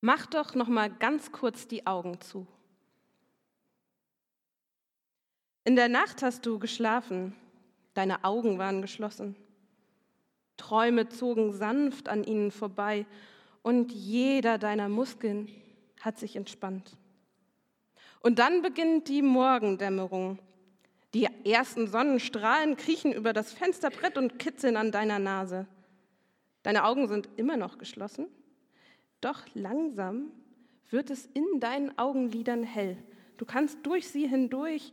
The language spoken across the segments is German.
Mach doch noch mal ganz kurz die Augen zu. In der Nacht hast du geschlafen, deine Augen waren geschlossen. Träume zogen sanft an ihnen vorbei und jeder deiner Muskeln hat sich entspannt. Und dann beginnt die Morgendämmerung. Die ersten Sonnenstrahlen kriechen über das Fensterbrett und kitzeln an deiner Nase. Deine Augen sind immer noch geschlossen, doch langsam wird es in deinen Augenlidern hell. Du kannst durch sie hindurch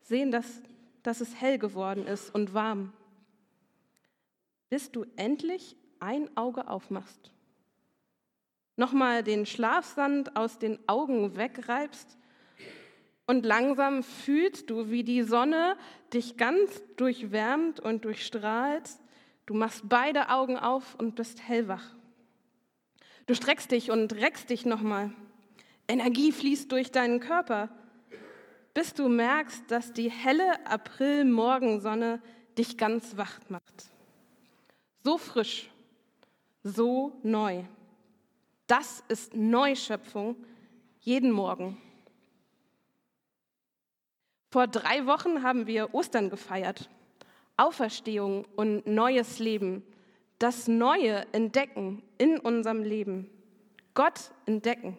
sehen, dass, dass es hell geworden ist und warm, bis du endlich ein Auge aufmachst. Nochmal den Schlafsand aus den Augen wegreibst und langsam fühlst du, wie die Sonne dich ganz durchwärmt und durchstrahlt. Du machst beide Augen auf und bist hellwach. Du streckst dich und reckst dich nochmal. Energie fließt durch deinen Körper, bis du merkst, dass die helle April-Morgensonne dich ganz wach macht. So frisch, so neu. Das ist Neuschöpfung jeden Morgen. Vor drei Wochen haben wir Ostern gefeiert. Auferstehung und neues Leben. Das Neue entdecken in unserem Leben. Gott entdecken.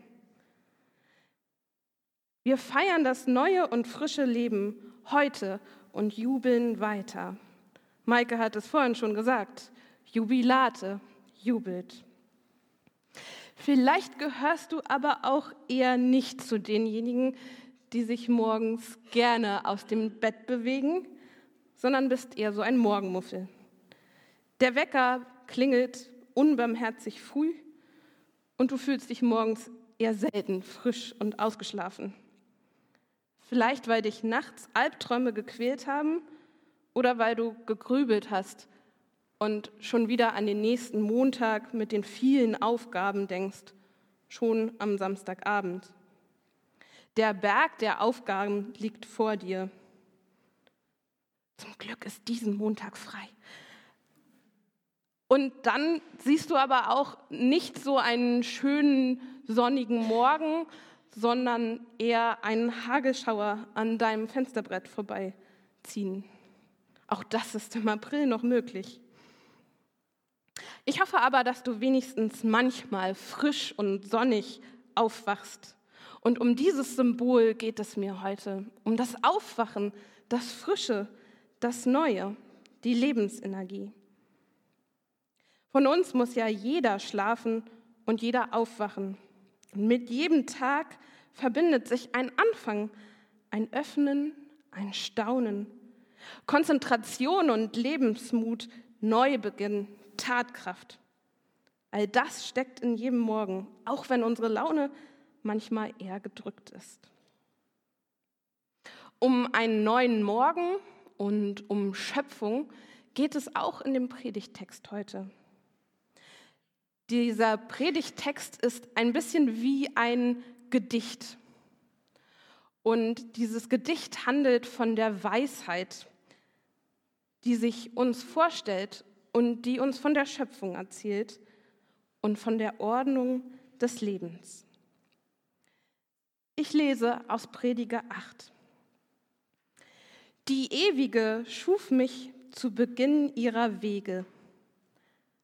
Wir feiern das neue und frische Leben heute und jubeln weiter. Maike hat es vorhin schon gesagt. Jubilate, jubelt. Vielleicht gehörst du aber auch eher nicht zu denjenigen, die sich morgens gerne aus dem Bett bewegen, sondern bist eher so ein Morgenmuffel. Der Wecker klingelt unbarmherzig früh und du fühlst dich morgens eher selten frisch und ausgeschlafen. Vielleicht weil dich nachts Albträume gequält haben oder weil du gegrübelt hast und schon wieder an den nächsten Montag mit den vielen Aufgaben denkst, schon am Samstagabend. Der Berg der Aufgaben liegt vor dir. Zum Glück ist diesen Montag frei. Und dann siehst du aber auch nicht so einen schönen sonnigen Morgen, sondern eher einen Hagelschauer an deinem Fensterbrett vorbeiziehen. Auch das ist im April noch möglich. Ich hoffe aber, dass du wenigstens manchmal frisch und sonnig aufwachst und um dieses Symbol geht es mir heute, um das Aufwachen, das Frische, das Neue, die Lebensenergie. Von uns muss ja jeder schlafen und jeder aufwachen. Mit jedem Tag verbindet sich ein Anfang, ein Öffnen, ein Staunen, Konzentration und Lebensmut, Neubeginn, Tatkraft. All das steckt in jedem Morgen, auch wenn unsere Laune manchmal eher gedrückt ist. Um einen neuen Morgen und um Schöpfung geht es auch in dem Predigtext heute. Dieser Predigtext ist ein bisschen wie ein Gedicht. Und dieses Gedicht handelt von der Weisheit, die sich uns vorstellt und die uns von der Schöpfung erzählt und von der Ordnung des Lebens. Ich lese aus Prediger 8. Die Ewige schuf mich zu Beginn ihrer Wege,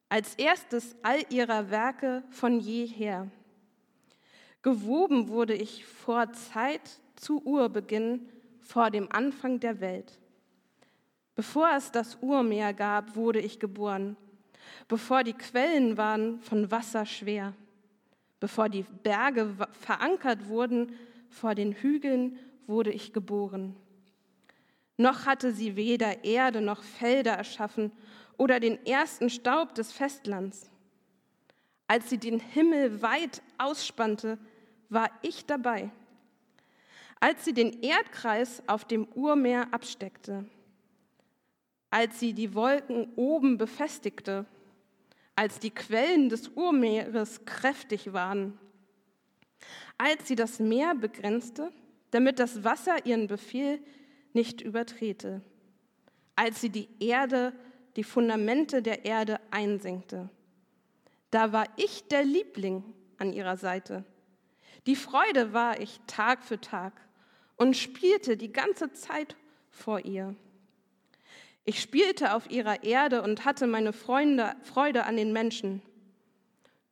als erstes all ihrer Werke von jeher. Gewoben wurde ich vor Zeit zu Urbeginn, vor dem Anfang der Welt. Bevor es das Urmeer gab, wurde ich geboren, bevor die Quellen waren von Wasser schwer Bevor die Berge verankert wurden, vor den Hügeln wurde ich geboren. Noch hatte sie weder Erde noch Felder erschaffen oder den ersten Staub des Festlands. Als sie den Himmel weit ausspannte, war ich dabei. Als sie den Erdkreis auf dem Urmeer absteckte, als sie die Wolken oben befestigte, als die Quellen des Urmeeres kräftig waren, als sie das Meer begrenzte, damit das Wasser ihren Befehl nicht übertrete, als sie die Erde, die Fundamente der Erde einsenkte. Da war ich der Liebling, an ihrer Seite. Die Freude war ich Tag für Tag und spielte die ganze Zeit vor ihr. Ich spielte auf ihrer Erde und hatte meine Freunde, Freude an den Menschen.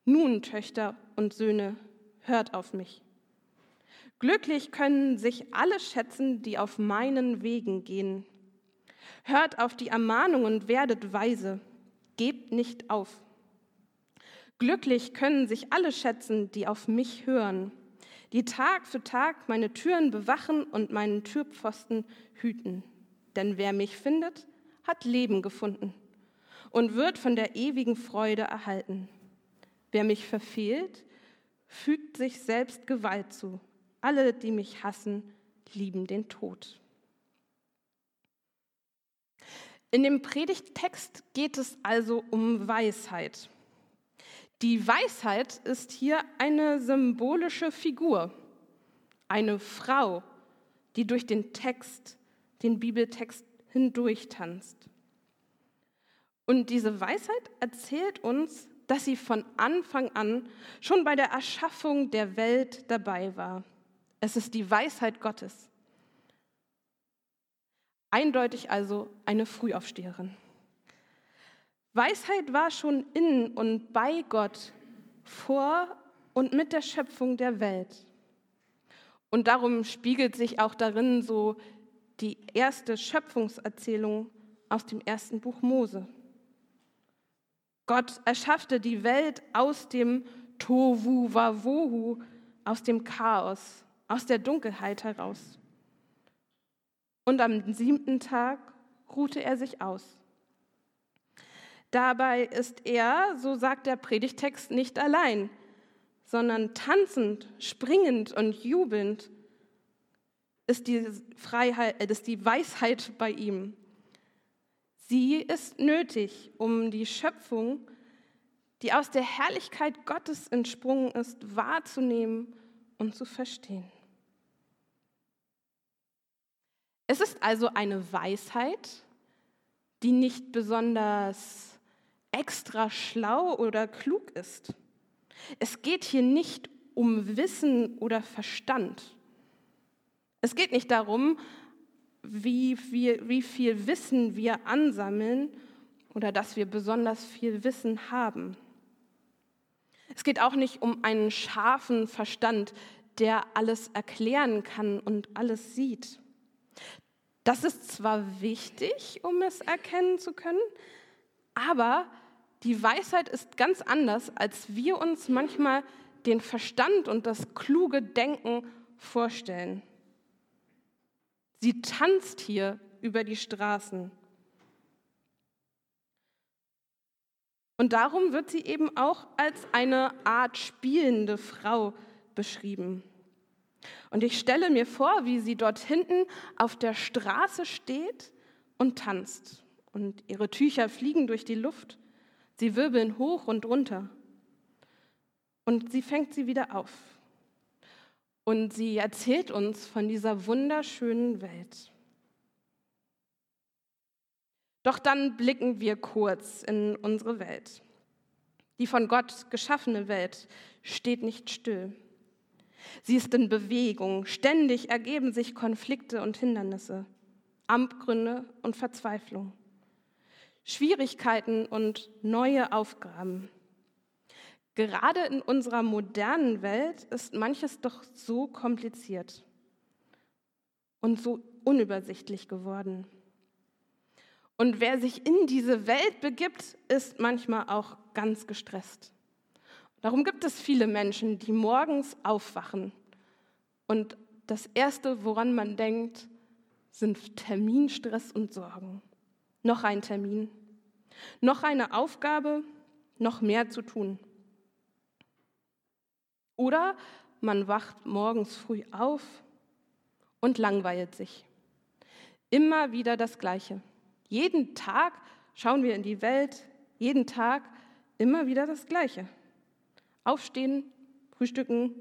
Nun, Töchter und Söhne, hört auf mich. Glücklich können sich alle schätzen, die auf meinen Wegen gehen. Hört auf die Ermahnung und werdet weise. Gebt nicht auf. Glücklich können sich alle schätzen, die auf mich hören, die Tag für Tag meine Türen bewachen und meinen Türpfosten hüten. Denn wer mich findet, hat Leben gefunden und wird von der ewigen Freude erhalten. Wer mich verfehlt, fügt sich selbst Gewalt zu. Alle, die mich hassen, lieben den Tod. In dem Predigttext geht es also um Weisheit. Die Weisheit ist hier eine symbolische Figur, eine Frau, die durch den Text, den Bibeltext hindurch tanzt. Und diese Weisheit erzählt uns, dass sie von Anfang an schon bei der Erschaffung der Welt dabei war. Es ist die Weisheit Gottes. Eindeutig also eine Frühaufsteherin. Weisheit war schon in und bei Gott vor und mit der Schöpfung der Welt. Und darum spiegelt sich auch darin so die erste Schöpfungserzählung aus dem ersten Buch Mose. Gott erschaffte die Welt aus dem Tohu Wavohu, aus dem Chaos, aus der Dunkelheit heraus. Und am siebten Tag ruhte er sich aus. Dabei ist er, so sagt der Predigtext, nicht allein, sondern tanzend, springend und jubelnd ist die, Freiheit, äh, ist die Weisheit bei ihm. Sie ist nötig, um die Schöpfung, die aus der Herrlichkeit Gottes entsprungen ist, wahrzunehmen und zu verstehen. Es ist also eine Weisheit, die nicht besonders extra schlau oder klug ist. Es geht hier nicht um Wissen oder Verstand. Es geht nicht darum, wie viel, wie viel Wissen wir ansammeln oder dass wir besonders viel Wissen haben. Es geht auch nicht um einen scharfen Verstand, der alles erklären kann und alles sieht. Das ist zwar wichtig, um es erkennen zu können, aber die Weisheit ist ganz anders, als wir uns manchmal den Verstand und das kluge Denken vorstellen. Sie tanzt hier über die Straßen. Und darum wird sie eben auch als eine Art spielende Frau beschrieben. Und ich stelle mir vor, wie sie dort hinten auf der Straße steht und tanzt. Und ihre Tücher fliegen durch die Luft. Sie wirbeln hoch und runter. Und sie fängt sie wieder auf. Und sie erzählt uns von dieser wunderschönen Welt. Doch dann blicken wir kurz in unsere Welt. Die von Gott geschaffene Welt steht nicht still. Sie ist in Bewegung. Ständig ergeben sich Konflikte und Hindernisse, Abgründe und Verzweiflung, Schwierigkeiten und neue Aufgaben. Gerade in unserer modernen Welt ist manches doch so kompliziert und so unübersichtlich geworden. Und wer sich in diese Welt begibt, ist manchmal auch ganz gestresst. Darum gibt es viele Menschen, die morgens aufwachen und das Erste, woran man denkt, sind Terminstress und Sorgen. Noch ein Termin, noch eine Aufgabe, noch mehr zu tun. Oder man wacht morgens früh auf und langweilt sich. Immer wieder das Gleiche. Jeden Tag schauen wir in die Welt, jeden Tag immer wieder das Gleiche. Aufstehen, frühstücken,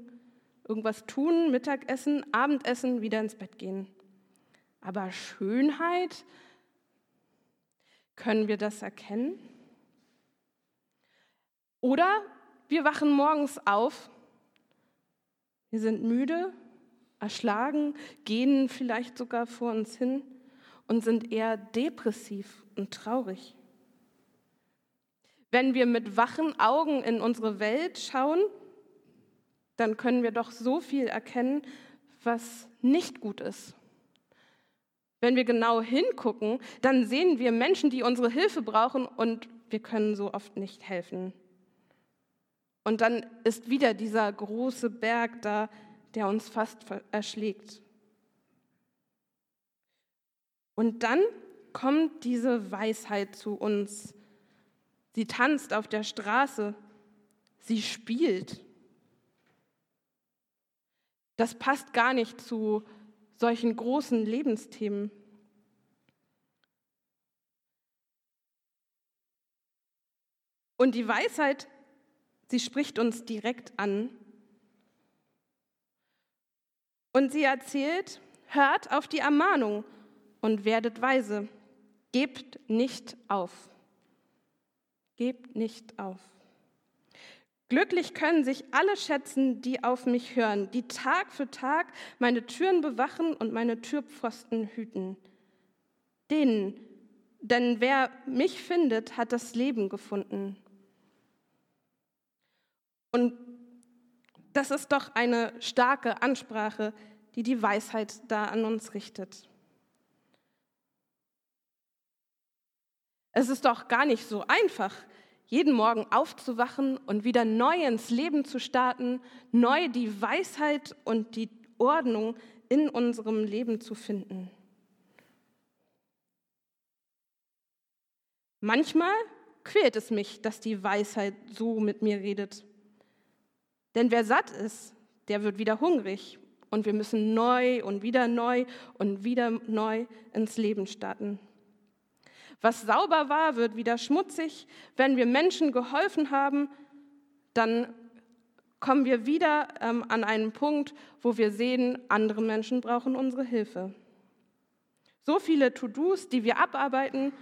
irgendwas tun, Mittagessen, Abendessen, wieder ins Bett gehen. Aber Schönheit, können wir das erkennen? Oder wir wachen morgens auf Wir sind müde, erschlagen, gehen vielleicht sogar vor uns hin und sind eher depressiv und traurig. Wenn wir mit wachen Augen in unsere Welt schauen, dann können wir doch so viel erkennen, was nicht gut ist. Wenn wir genau hingucken, dann sehen wir Menschen, die unsere Hilfe brauchen und wir können so oft nicht helfen. Und dann ist wieder dieser große Berg da, der uns fast erschlägt. Und dann kommt diese Weisheit zu uns. Sie tanzt auf der Straße, sie spielt. Das passt gar nicht zu solchen großen Lebensthemen. Und die Weisheit, sie spricht uns direkt an. Und sie erzählt, hört auf die Ermahnung und werdet weise. Gebt nicht auf. Gebt nicht auf. Glücklich können sich alle schätzen, die auf mich hören, die Tag für Tag meine Türen bewachen und meine Türpfosten hüten. Denen, denn wer mich findet, hat das Leben gefunden. Und das ist doch eine starke Ansprache, die die Weisheit da an uns richtet. Es ist doch gar nicht so einfach, jeden Morgen aufzuwachen und wieder neu ins Leben zu starten, neu die Weisheit und die Ordnung in unserem Leben zu finden. Manchmal quält es mich, dass die Weisheit so mit mir redet. Denn wer satt ist, der wird wieder hungrig und wir müssen neu und wieder neu und wieder neu ins Leben starten. Was sauber war, wird wieder schmutzig. Wenn wir Menschen geholfen haben, dann kommen wir wieder ähm, an einen Punkt, wo wir sehen, andere Menschen brauchen unsere Hilfe. So viele To-Dos, die wir abarbeiten,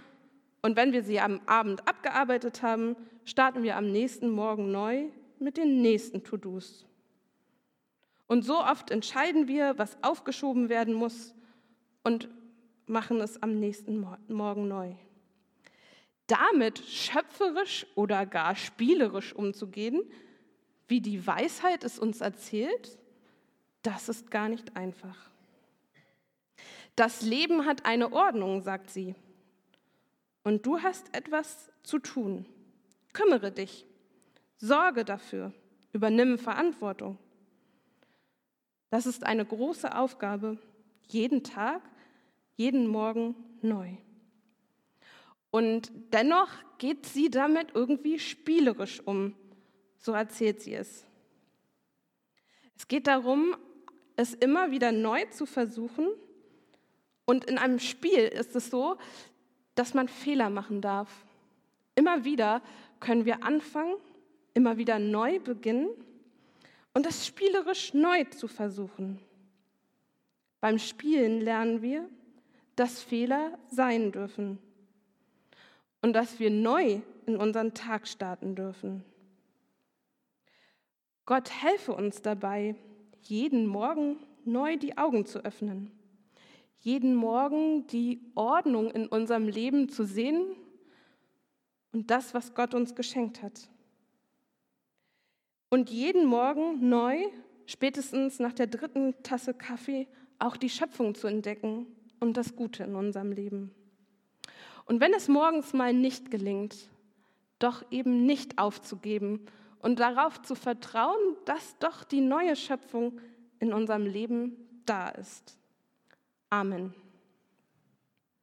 und wenn wir sie am Abend abgearbeitet haben, starten wir am nächsten Morgen neu mit den nächsten To-Dos. Und so oft entscheiden wir, was aufgeschoben werden muss und machen es am nächsten Morgen neu damit schöpferisch oder gar spielerisch umzugehen, wie die Weisheit es uns erzählt, das ist gar nicht einfach. Das Leben hat eine Ordnung, sagt sie. Und du hast etwas zu tun. Kümmere dich. Sorge dafür. Übernimm Verantwortung. Das ist eine große Aufgabe, jeden Tag, jeden Morgen neu. Und dennoch geht sie damit irgendwie spielerisch um. So erzählt sie es. Es geht darum, es immer wieder neu zu versuchen. Und in einem Spiel ist es so, dass man Fehler machen darf. Immer wieder können wir anfangen, immer wieder neu beginnen und es spielerisch neu zu versuchen. Beim Spielen lernen wir, dass Fehler sein dürfen und dass wir neu in unseren Tag starten dürfen. Gott helfe uns dabei, jeden Morgen neu die Augen zu öffnen, jeden Morgen die Ordnung in unserem Leben zu sehen und das, was Gott uns geschenkt hat. Und jeden Morgen neu, spätestens nach der dritten Tasse Kaffee, auch die Schöpfung zu entdecken und das Gute in unserem Leben. Und wenn es morgens mal nicht gelingt, doch eben nicht aufzugeben und darauf zu vertrauen, dass doch die neue Schöpfung in unserem Leben da ist. Amen.